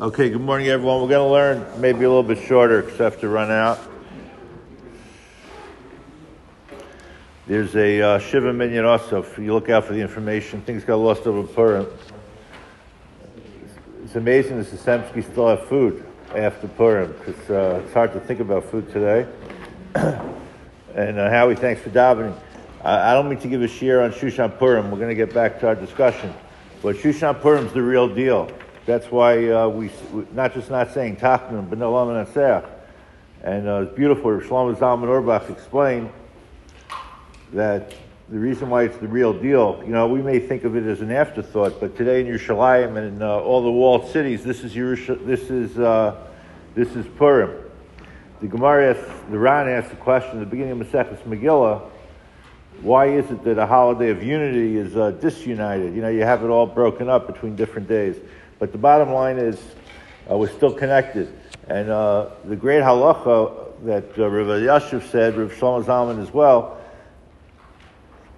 Okay, good morning, everyone. We're going to learn maybe a little bit shorter because I have to run out. There's a uh, Shiva Minyan also. If you look out for the information, things got lost over Purim. It's amazing that Sisemsky still have food after Purim because uh, it's hard to think about food today. and uh, Howie, thanks for davening. I, I don't mean to give a share on Shushan Purim. We're going to get back to our discussion. But Shushan Purim's the real deal. That's why uh, we, not just not saying Tachanun, but no Laman And uh, it's beautiful. Shlomo Zalman Auerbach explained that the reason why it's the real deal, you know, we may think of it as an afterthought, but today in Yerushalayim and in uh, all the walled cities, this is Yerush- this is uh, this is Purim. The Gemara asks, the Ran asked the question at the beginning of Maseches Megillah why is it that a holiday of unity is uh, disunited? You know, you have it all broken up between different days. But the bottom line is, uh, we're still connected. And uh, the great halacha that uh, Rav Yashiv said, Rav Shlomo Zalman as well.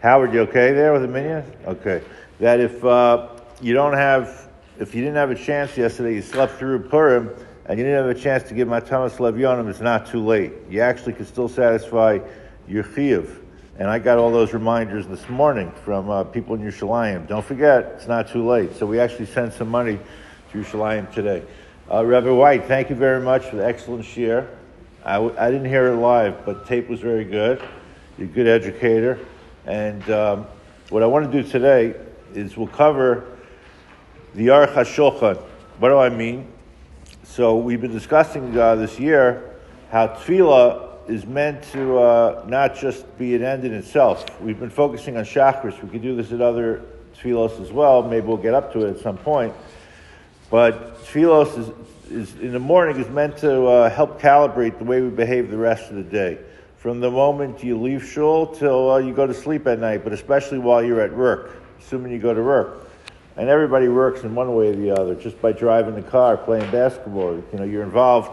Howard, you okay there with the minyan? Okay. That if uh, you don't have, if you didn't have a chance yesterday, you slept through Purim, and you didn't have a chance to give Matanos L'evyonim, it's not too late. You actually can still satisfy your chiyuv. And I got all those reminders this morning from uh, people in Yerushalayim. Don't forget, it's not too late. So we actually sent some money to Yerushalayim today. Uh, Reverend White, thank you very much for the excellent share. I w- I didn't hear it live, but tape was very good. You're a good educator. And um, what I want to do today is we'll cover the Aruch HaShulchan. What do I mean? So we've been discussing uh, this year how tefillah is meant to uh, not just be an end in itself. We've been focusing on Shacharis. We could do this at other tefillos as well. Maybe we'll get up to it at some point. But tefillos is, is in the morning is meant to uh, help calibrate the way we behave the rest of the day. From the moment you leave shul till uh, you go to sleep at night, but especially while you're at work, assuming you go to work. And everybody works in one way or the other, just by driving the car, playing basketball. You know, you're involved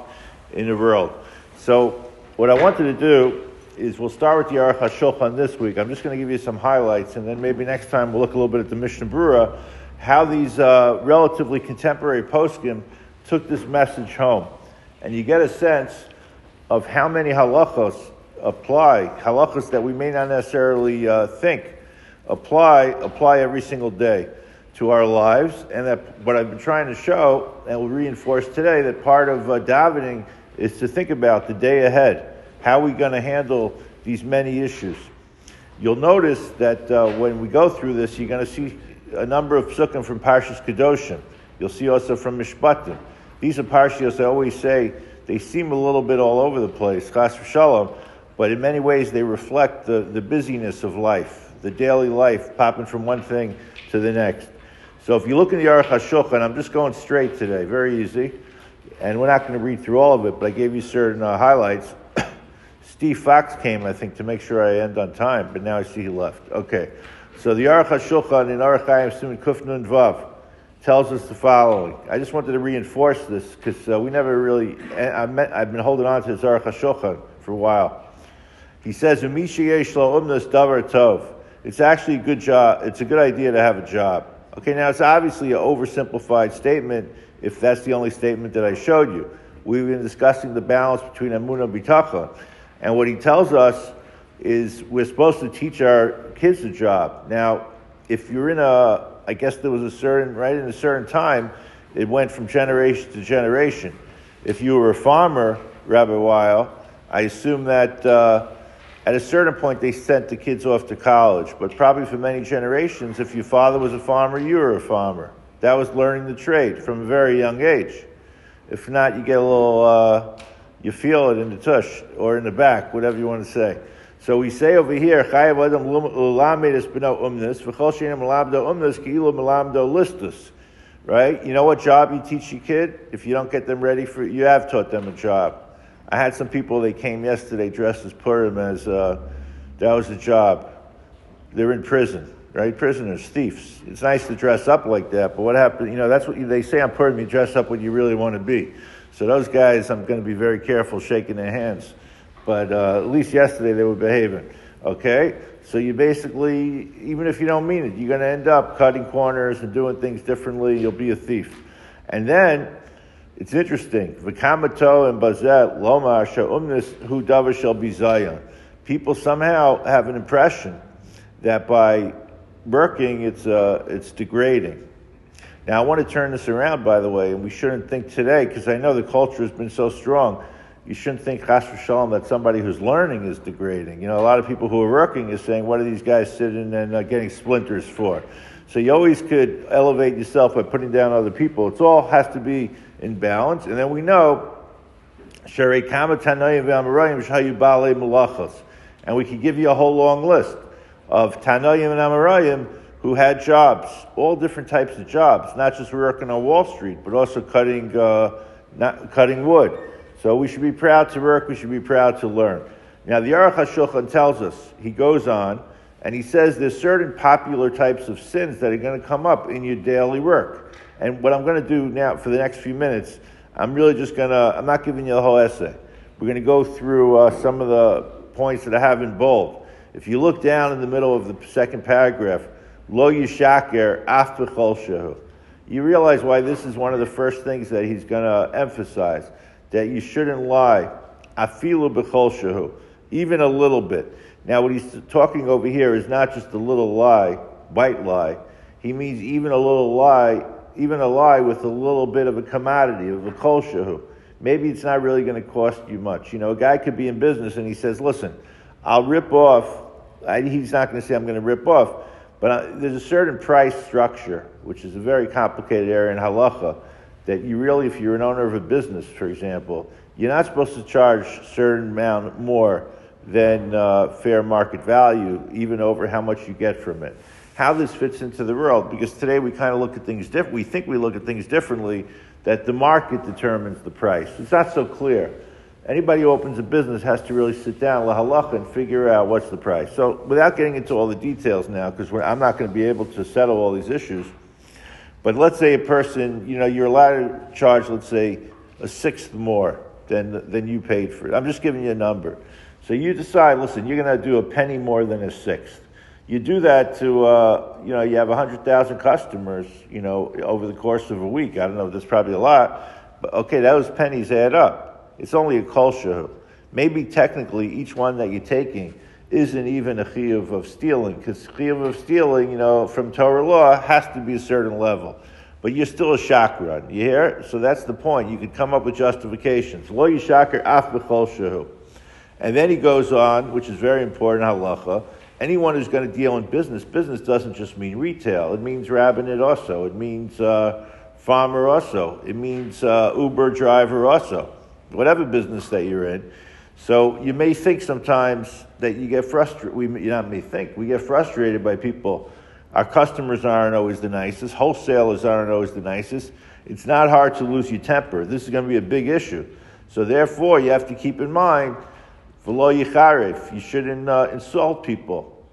in the world. So what I wanted to do is we'll start with the Aruch HaShulchan this week. I'm just going to give you some highlights, and then maybe next time we'll look a little bit at the Mishnah Berurah, how these uh, relatively contemporary poskim took this message home. And you get a sense of how many halachos apply, halachos that we may not necessarily uh, think apply, apply every single day to our lives. And that what I've been trying to show, and will reinforce today, that part of uh, davening is to think about the day ahead. How are we going to handle these many issues? You'll notice that uh, when we go through this, you're going to see a number of psukim from Parshas Kedoshim. You'll see also from Mishpatim. These are parshas I always say they seem a little bit all over the place, chas v'shalom, but in many ways they reflect the, the busyness of life, the daily life, popping from one thing to the next. So if you look in the Aruch HaShulchan, I'm just going straight today, very easy and we're not going to read through all of it, but I gave you certain uh, highlights. Steve Fox came, I think, to make sure I end on time, but now I see he left. Okay. So the Aruch HaShulchan in Orach Chaim Siman Kufnun Vav tells us the following. I just wanted to reinforce this because uh, we never really, I met, I've been holding on to this Aruch HaShulchan for a while. He says. It's actually a good job. It's a good idea to have a job. Okay, now it's obviously an oversimplified statement if that's the only statement that I showed you. We've been discussing the balance between Emunah and Bitachon. And what he tells us is we're supposed to teach our kids a job. Now, if you're in a, I guess there was a certain, right in a certain time, it went from generation to generation. If you were a farmer, Rabbi Weil, I assume that uh, at a certain point they sent the kids off to college. But probably for many generations, if your father was a farmer, you were a farmer. That was learning the trade from a very young age. If not, you get a little, uh, you feel it in the tush or in the back, whatever you want to say. So we say over here. Right? You know what job you teach your kid? If you don't get them ready for you have taught them a job. I had some people, they came yesterday dressed as Purim as, uh, that was the job. They're in prison right? Prisoners, thieves. It's nice to dress up like that, but what happens, you know, that's what they say on Purim, you dress up what you really want to be. So those guys, I'm going to be very careful shaking their hands. But uh, at least yesterday they were behaving. Okay? So you basically, even if you don't mean it, you're going to end up cutting corners and doing things differently. You'll be a thief. And then It's interesting. V'kamato and bazet lomar sha'umnis hu davar shall be Zion. People somehow have an impression that by working, it's, uh, it's degrading. Now, I want to turn this around, by the way, and we shouldn't think today, because I know the culture has been so strong. You shouldn't think, chas v'shalom, that somebody who's learning is degrading. You know, a lot of people who are working is saying, what are these guys sitting and uh, getting splinters for? So you always could elevate yourself by putting down other people. It all has to be in balance. And then we know, and we can give you a whole long list of Tannaim and Amoraim who had jobs, all different types of jobs, not just working on Wall Street, but also cutting, uh, not, cutting wood. So we should be proud to work, we should be proud to learn. Now the Aruch HaShulchan tells us, he goes on, and he says there's certain popular types of sins that are going to come up in your daily work. And what I'm going to do now for the next few minutes, I'm really just going to, I'm not giving you the whole essay. We're going to go through uh, some of the points that I have in bold. If you look down in the middle of the second paragraph, lo yishaker af shehu. You realize why this is one of the first things that he's going to emphasize, that you shouldn't lie, afilu b'chol shehu, even a little bit. Now, what he's talking over here is not just a little lie, white lie. He means even a little lie, even a lie with a little bit of a commodity, of a kol Maybe it's not really going to cost you much. You know, a guy could be in business and he says, listen, I'll rip off. I, he's not going to say I'm going to rip off, but uh, there's a certain price structure, which is a very complicated area in halacha, that you really, if you're an owner of a business, for example, you're not supposed to charge a certain amount more than uh, fair market value, even over how much you get from it. How this fits into the world, because today we kind of look at things different. We think we look at things differently, that the market determines the price. It's not so clear. Anybody who opens a business has to really sit down, lahalacha, and figure out what's the price. So, without getting into all the details now, because I'm not going to be able to settle all these issues, but let's say a person, you know, you're allowed to charge, let's say, a sixth more than, than you paid for it. I'm just giving you a number. So you decide, listen, you're going to do a penny more than a sixth. You do that to, uh, you know, you have 100,000 customers, you know, over the course of a week. I don't know, that's probably a lot. But okay, those pennies add up. It's only a kol shehu. Maybe technically each one that you're taking isn't even a chiyuv of stealing, because chiyuv of stealing, you know, from Torah law has to be a certain level. But you're still a shakran. You hear? So that's the point. You could come up with justifications. Lo yishakar af b'chol shehu. And then he goes on, which is very important, halacha. Anyone who's going to deal in business, business doesn't just mean retail. It means rabbinate also. It means uh, farmer also. It means uh, Uber driver also. Whatever business that you're in. So you may think sometimes that you get frustrated. We you not may think we get frustrated by people. Our customers aren't always the nicest. Wholesalers aren't always the nicest. It's not hard to lose your temper. This is going to be a big issue. So therefore, you have to keep in mind V'lo yicharif. You shouldn't uh, insult people.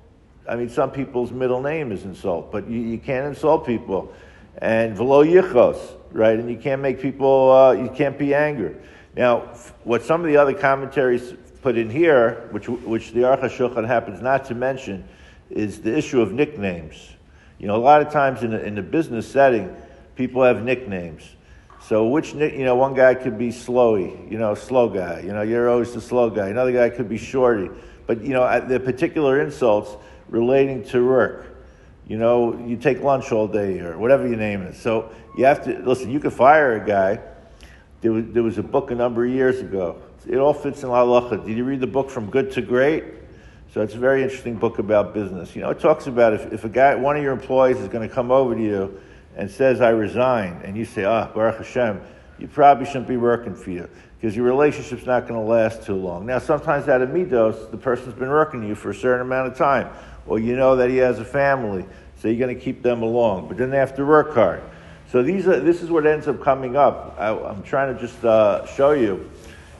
I mean, some people's middle name is insult, but you, you can't insult people. And v'lo yichos, right? And you can't make people, uh, you can't be angry. Now, what some of the other commentaries put in here, which, which the Aruch HaShulchan happens not to mention, is the issue of nicknames. You know, a lot of times in a, in a business setting, people have nicknames. So which you know one guy could be slowy, you know, slow guy. You know, you're always the slow guy. Another guy could be shorty. But you know, the particular insults relating to work. You know, you take lunch all day or whatever your name is. So you have to listen. You could fire a guy. There was, there was a book a number of years ago. It all fits in halacha. Did you read the book From Good to Great? So it's a very interesting book about business. You know, it talks about if, if a guy, one of your employees is going to come over to you and says, I resign, and you say, ah, Baruch Hashem, you probably shouldn't be working for you because your relationship's not going to last too long. Now, sometimes out of midos, the person's been working you for a certain amount of time, or you know that he has a family, so you're going to keep them along, but then they have to work hard. So these are, this is what ends up coming up. I, am trying to just uh, show you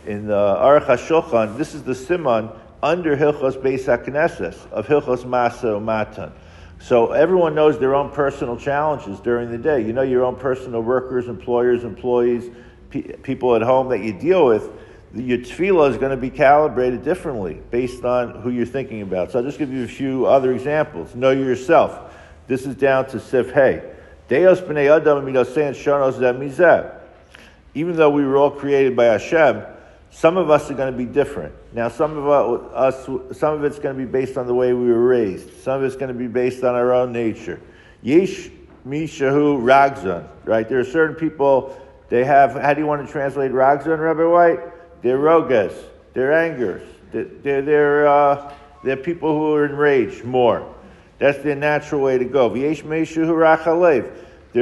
in the Aruch HaShulchan, this is the Siman under Hilchos Beis HaKnesses of Hilchos Masa Matan. So everyone knows their own personal challenges during the day. You know your own personal workers, employers, employees, pe- people at home that you deal with. Your tefillah is going to be calibrated differently based on who you're thinking about. So I'll just give you a few other examples. Know yourself. This is down to Sif Hey. Even though we were all created by Hashem, some of us are going to be different. Now, some of us, some of it's going to be based on the way we were raised. Some of it's going to be based on our own nature. Yesh mishahu ragzon, right? There are certain people, they have, how do you want to translate ragzon, Rabbi White? They're rogas, they're angers, they're, they're, uh, they're people who are enraged more. That's their natural way to go. There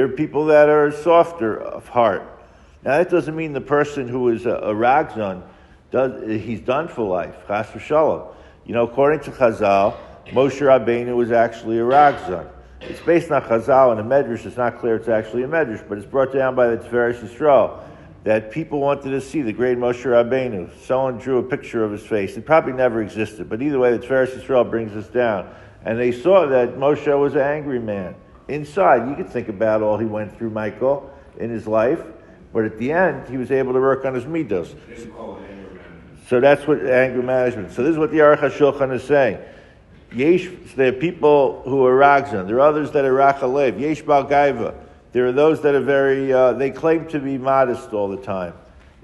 are people that are softer of heart. Now that doesn't mean the person who is a, a ragzon, does, he's done for life. Chas v'shalom. You know, according to Chazal, Moshe Rabbeinu was actually a ragzon. It's based on Chazal and a Medrash. It's not clear it's actually a Medrash, but it's brought down by the Tiferes Yisrael that people wanted to see the great Moshe Rabbeinu. Someone drew a picture of his face. It probably never existed, but either way, the Tiferes Yisrael brings us down. And they saw that Moshe was an angry man. Inside, you could think about all he went through, Michael, in his life, but at the end, he was able to work on his midos. So that's what anger management. So this is what the Aruch HaShulchan is saying. Yesh, there are people who are ragzan. There are others that are rachalev. Yesh bal gaiva. There are those that are very. Uh, they claim to be modest all the time.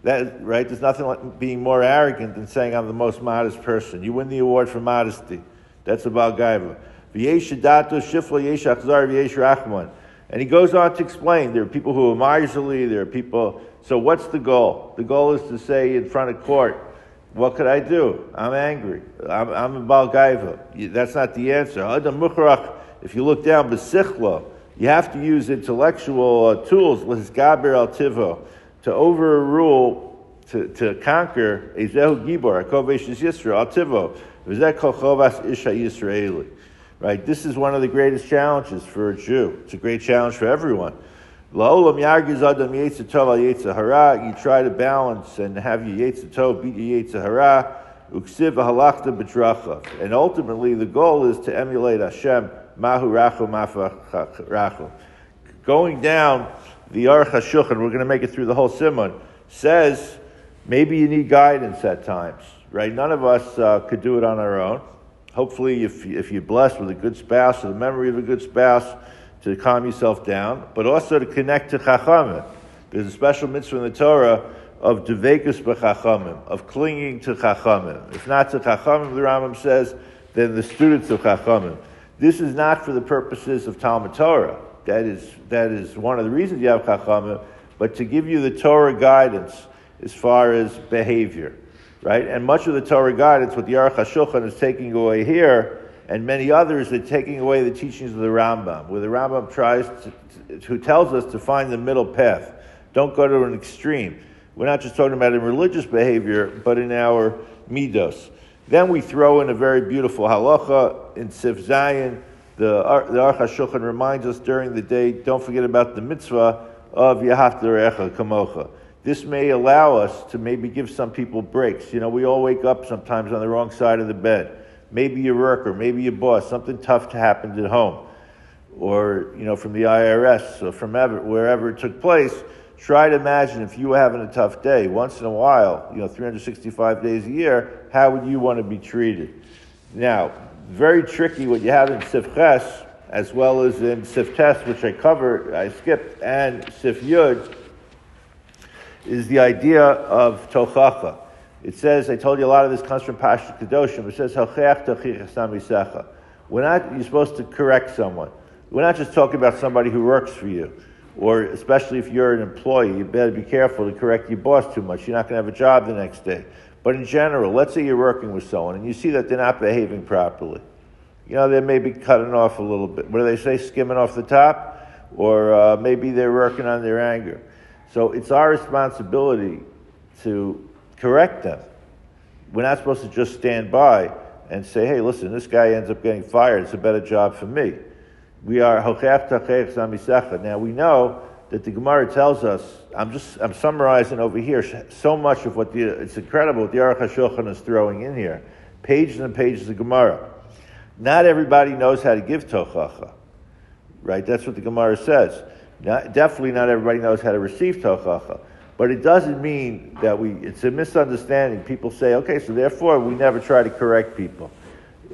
That right? There's nothing like being more arrogant than saying I'm the most modest person. You win the award for modesty. That's a bal gaiva. And he goes on to explain there are people who are miserly. There are people. So what's the goal? The goal is to say in front of court what could I do? I'm angry. I'm, I'm a. That's not the answer. If you look down, Besichlo, you have to use intellectual uh, tools, Gaber al Tivo, to overrule, to, to conquer Ezehu Gibor, Akovesh Yisrael, al Tivo. Right? This is one of the greatest challenges for a Jew. It's a great challenge for everyone. You try to balance and have your yetzer tov beat your yetzer hara. Uksiv halachta bedracha. And ultimately, the goal is to emulate Hashem. Mahu rachu. Going down the Aruch HaShulchan, we're going to make it through the whole Siman, says maybe you need guidance at times, right? None of us uh, could do it on our own. Hopefully, if, if you're blessed with a good spouse or the memory of a good spouse, to calm yourself down, but also to connect to Chachamim. There's a special mitzvah in the Torah of devekus b'chachamim, of clinging to Chachamim. If not to Chachamim, the Rambam says, then the students of Chachamim. This is not for the purposes of Talmud Torah. That is, that is one of the reasons you have Chachamim, but to give you the Torah guidance as far as behavior, right? And much of the Torah guidance, what the Aruch HaShulchan is taking away here, and many others are taking away the teachings of the Rambam, where the Rambam tries to, who tells us to find the middle path. Don't go to an extreme. We're not just talking about in religious behavior, but in our midos. Then we throw in a very beautiful halacha in Sif Zayin. The, the Aruch HaShulchan reminds us during the day, don't forget about the mitzvah of Yahavta Recha Kamocha. This may allow us to maybe give some people breaks. You know, we all wake up sometimes on the wrong side of the bed maybe your worker, maybe your boss, something tough happened at home, or you know from the IRS or from ever, wherever it took place. Try to imagine if you were having a tough day once in a while, you know, 365 days a year, how would you want to be treated? Now, very tricky what you have in Sifches, as well as in Siftes, which I covered, I skipped, and Sif Yud, is the idea of Tochacha. It says, I told you a lot of this comes from Parsha Kedoshim. It says, We're not, you're supposed to correct someone. We're not just talking about somebody who works for you, or especially if you're an employee, you better be careful to correct your boss too much. You're not going to have a job the next day. But in general, let's say you're working with someone and you see that they're not behaving properly. You know, they may be cutting off a little bit. What do they say? Skimming off the top? Or uh, maybe they're working on their anger. So it's our responsibility to correct them. We're not supposed to just stand by and say, hey, listen, this guy ends up getting fired. It's a better job for me. We are Now we know that the Gemara tells us, I'm just, I'm summarizing over here so much of what the, it's incredible what the Aruch HaShulchan is throwing in here. Pages and pages of Gemara. Not everybody knows how to give tochacha. Right? That's what the Gemara says. Not, definitely not everybody knows how to receive tochacha. But it doesn't mean that we, it's a misunderstanding. People say, okay, so therefore we never try to correct people.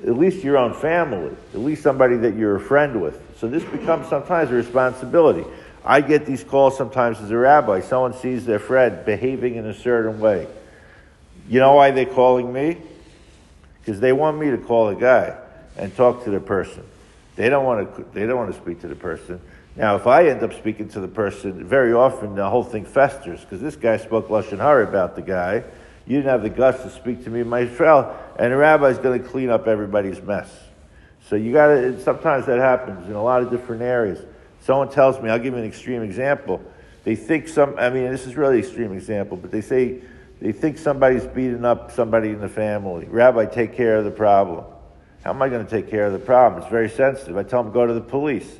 At least your own family, at least somebody that you're a friend with. So this becomes sometimes a responsibility. I get these calls sometimes as a rabbi. Someone sees their friend behaving in a certain way. You know why they're calling me? Because they want me to call a guy and talk to the person. They don't want to. They don't want to speak to the person. Now, if I end up speaking to the person, very often the whole thing festers because this guy spoke lashon hara about the guy. You didn't have the guts to speak to me, my friend, and the rabbi's going to clean up everybody's mess. So you got to. Sometimes that happens in a lot of different areas. Someone tells me, I'll give you an extreme example. They think some. I mean, this is really extreme example, but they say they think somebody's beating up somebody in the family. Rabbi, take care of the problem. How am I going to take care of the problem? It's very sensitive. I tell them, go to the police.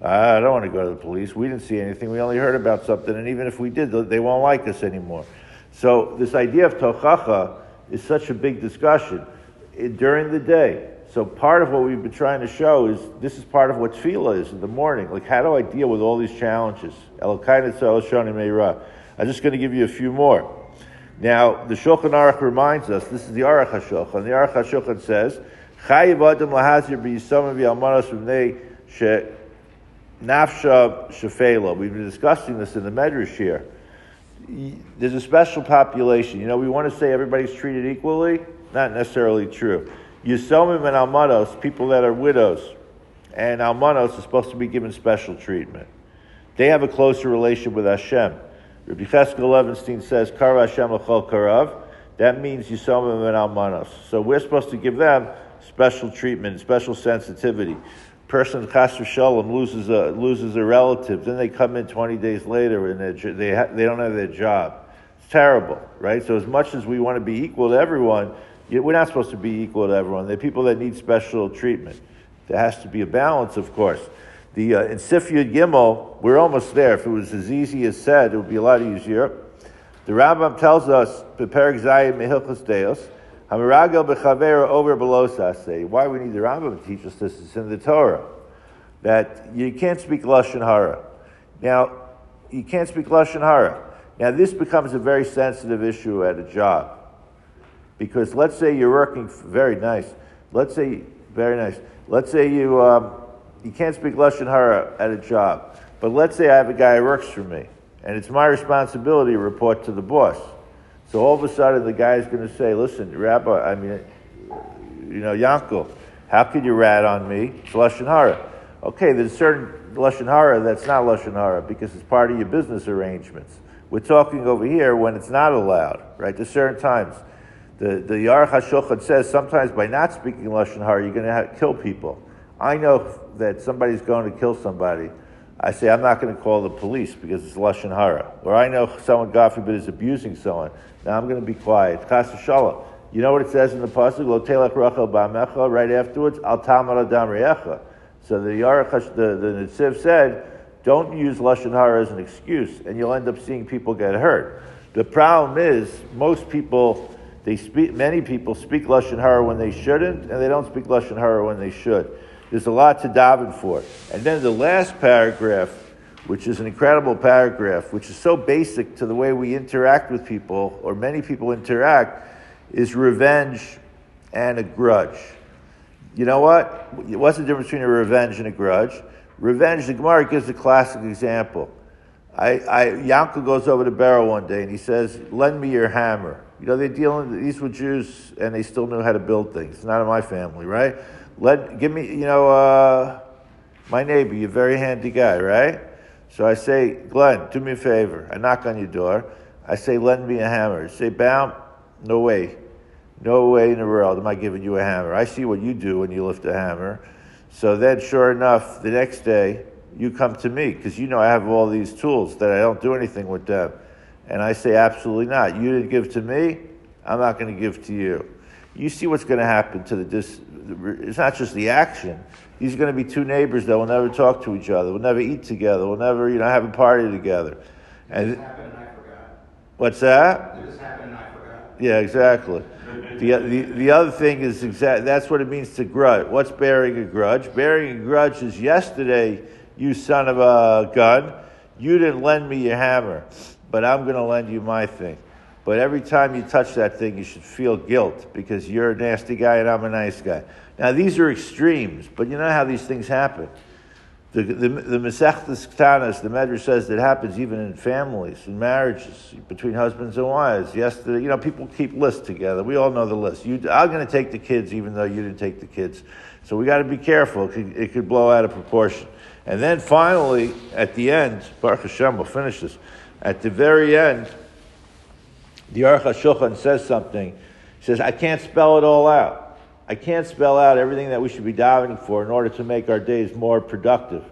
Ah, I don't want to go to the police. We didn't see anything. We only heard about something. And even if we did, they won't like us anymore. So this idea of tochacha is such a big discussion eh, during the day. So part of what we've been trying to show is this is part of what tefillah is in the morning. Like how do I deal with all these challenges? Oh, I'm just going to give you a few more. Now the Shulchan Aruch reminds us. This is the Aruch HaShulchan. The Aruch HaShulchan says, "Chayiv adam lahazir b'yisam v'yalmanos v'nei she nafsha shefela." We've been discussing this in the Medrash here. There's a special population. You know, we want to say everybody's treated equally. Not necessarily true. Yisomim and almanos, people that are widows, and almanos are supposed to be given special treatment. They have a closer relation with Hashem. Rabbi Cheskel Levenstein says, Kara Hashem Karav. That means Yisomim and Almanos. So we're supposed to give them special treatment, special sensitivity. Person Chas Shalom loses a loses a relative, then they come in 20 days later and they ha- they don't have their job. It's terrible, right? So as much as we want to be equal to everyone, we're not supposed to be equal to everyone. There are people that need special treatment. There has to be a balance, of course. The uh, in Sif Yud Gimel, we're almost there. If it was as easy as said, it would be a lot easier. The Rambam tells us, Peperik Zayim Mehilchus Deos, Hamiragel Bechaver over below Say, Why we need the Rambam to teach us this? It's in the Torah. That you can't speak Lashon Hara. Now, you can't speak Lashon Hara. Now, this becomes a very sensitive issue at a job. Because let's say you're working, very nice. Let's say, very nice. Let's say you, um, you can't speak Lashon Hara at a job. But let's say I have a guy who works for me, and it's my responsibility to report to the boss. So all of a sudden, the guy is going to say, listen, Rabbi, I mean, you know, Yankel, how could you rat on me? It's Lashon Hara. Okay, there's certain Lashon Hara that's not Lashon Hara because it's part of your business arrangements. We're talking over here when it's not allowed, right? There's certain times. The, the Aruch HaShulchan says sometimes by not speaking Lashon Hara, you're going to kill people. I know that somebody's going to kill somebody, I say I'm not going to call the police because it's lashon hara. Or I know someone, God forbid, is abusing someone. Now I'm going to be quiet. Chas. You know what it says in the pasuk? Lo telech rachel. Right afterwards, al tamar adam reyecha. So the Yarach, the the Nitziv said, don't use lashon hara as an excuse, and you'll end up seeing people get hurt. The problem is most people. They speak, many people speak lashon hara when they shouldn't, and they don't speak lashon hara when they should. There's a lot to daven for. And then the last paragraph, which is an incredible paragraph, which is so basic to the way we interact with people, or many people interact, is revenge and a grudge. You know what? What's the difference between a revenge and a grudge? Revenge, the Gemara gives a classic example. I, I, Yankel goes over to Barrow one day and he says, Lend me your hammer. You know, they're dealing, these were Jews and they still knew how to build things. Not in my family, right? Let give me, you know, uh, my neighbor, you're a very handy guy, right? So I say, Glenn, do me a favor. I knock on your door. I say, lend me a hammer. Say, Baum, no way. No way in the world am I giving you a hammer. I see what you do when you lift a hammer. So then, sure enough, the next day, you come to me because you know I have all these tools that I don't do anything with them. And I say, absolutely not. You didn't give to me, I'm not going to give to you. You see what's going to happen to the dis- it's not just the action. These are going to be two neighbors that will never talk to each other, will never eat together, will never, you know, have a party together. And what's that? Yeah, exactly. The, the, the other thing is exact. That's what it means to grudge. What's bearing a grudge? Bearing a grudge is yesterday, you son of a gun, you didn't lend me your hammer, but I'm going to lend you my thing. But every time you touch that thing, you should feel guilt because you're a nasty guy and I'm a nice guy. Now, these are extremes, but you know how these things happen. The, the, the Masechtas Ktanas, the Medrash says that happens even in families, in marriages, between husbands and wives. Yesterday, you know, people keep lists together. We all know the list. You, I'm going to take the kids even though you didn't take the kids. So we got to be careful. It could, it could blow out of proportion. And then finally, at the end, Baruch Hashem, we'll finish this. At the very end, the Aruch HaShulchan says something. He says, I can't spell it all out. I can't spell out everything that we should be davening for in order to make our days more productive.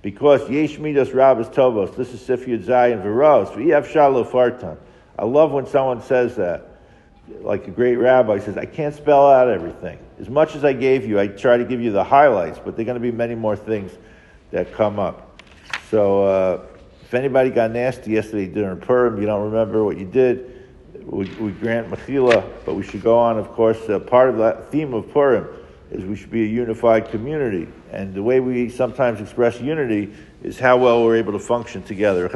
Because Yesh Midas Rabbis Tovos, this is Sifyud Zayin Veros, V'yev Shalo Fartan. I love when someone says that. Like a great rabbi says, I can't spell out everything. As much as I gave you, I try to give you the highlights, but there are going to be many more things that come up. So, uh, if anybody got nasty yesterday during Purim, you don't remember what you did, we, we grant Mechila, but we should go on, of course, uh, part of that theme of Purim is we should be a unified community. And the way we sometimes express unity is how well we're able to function together.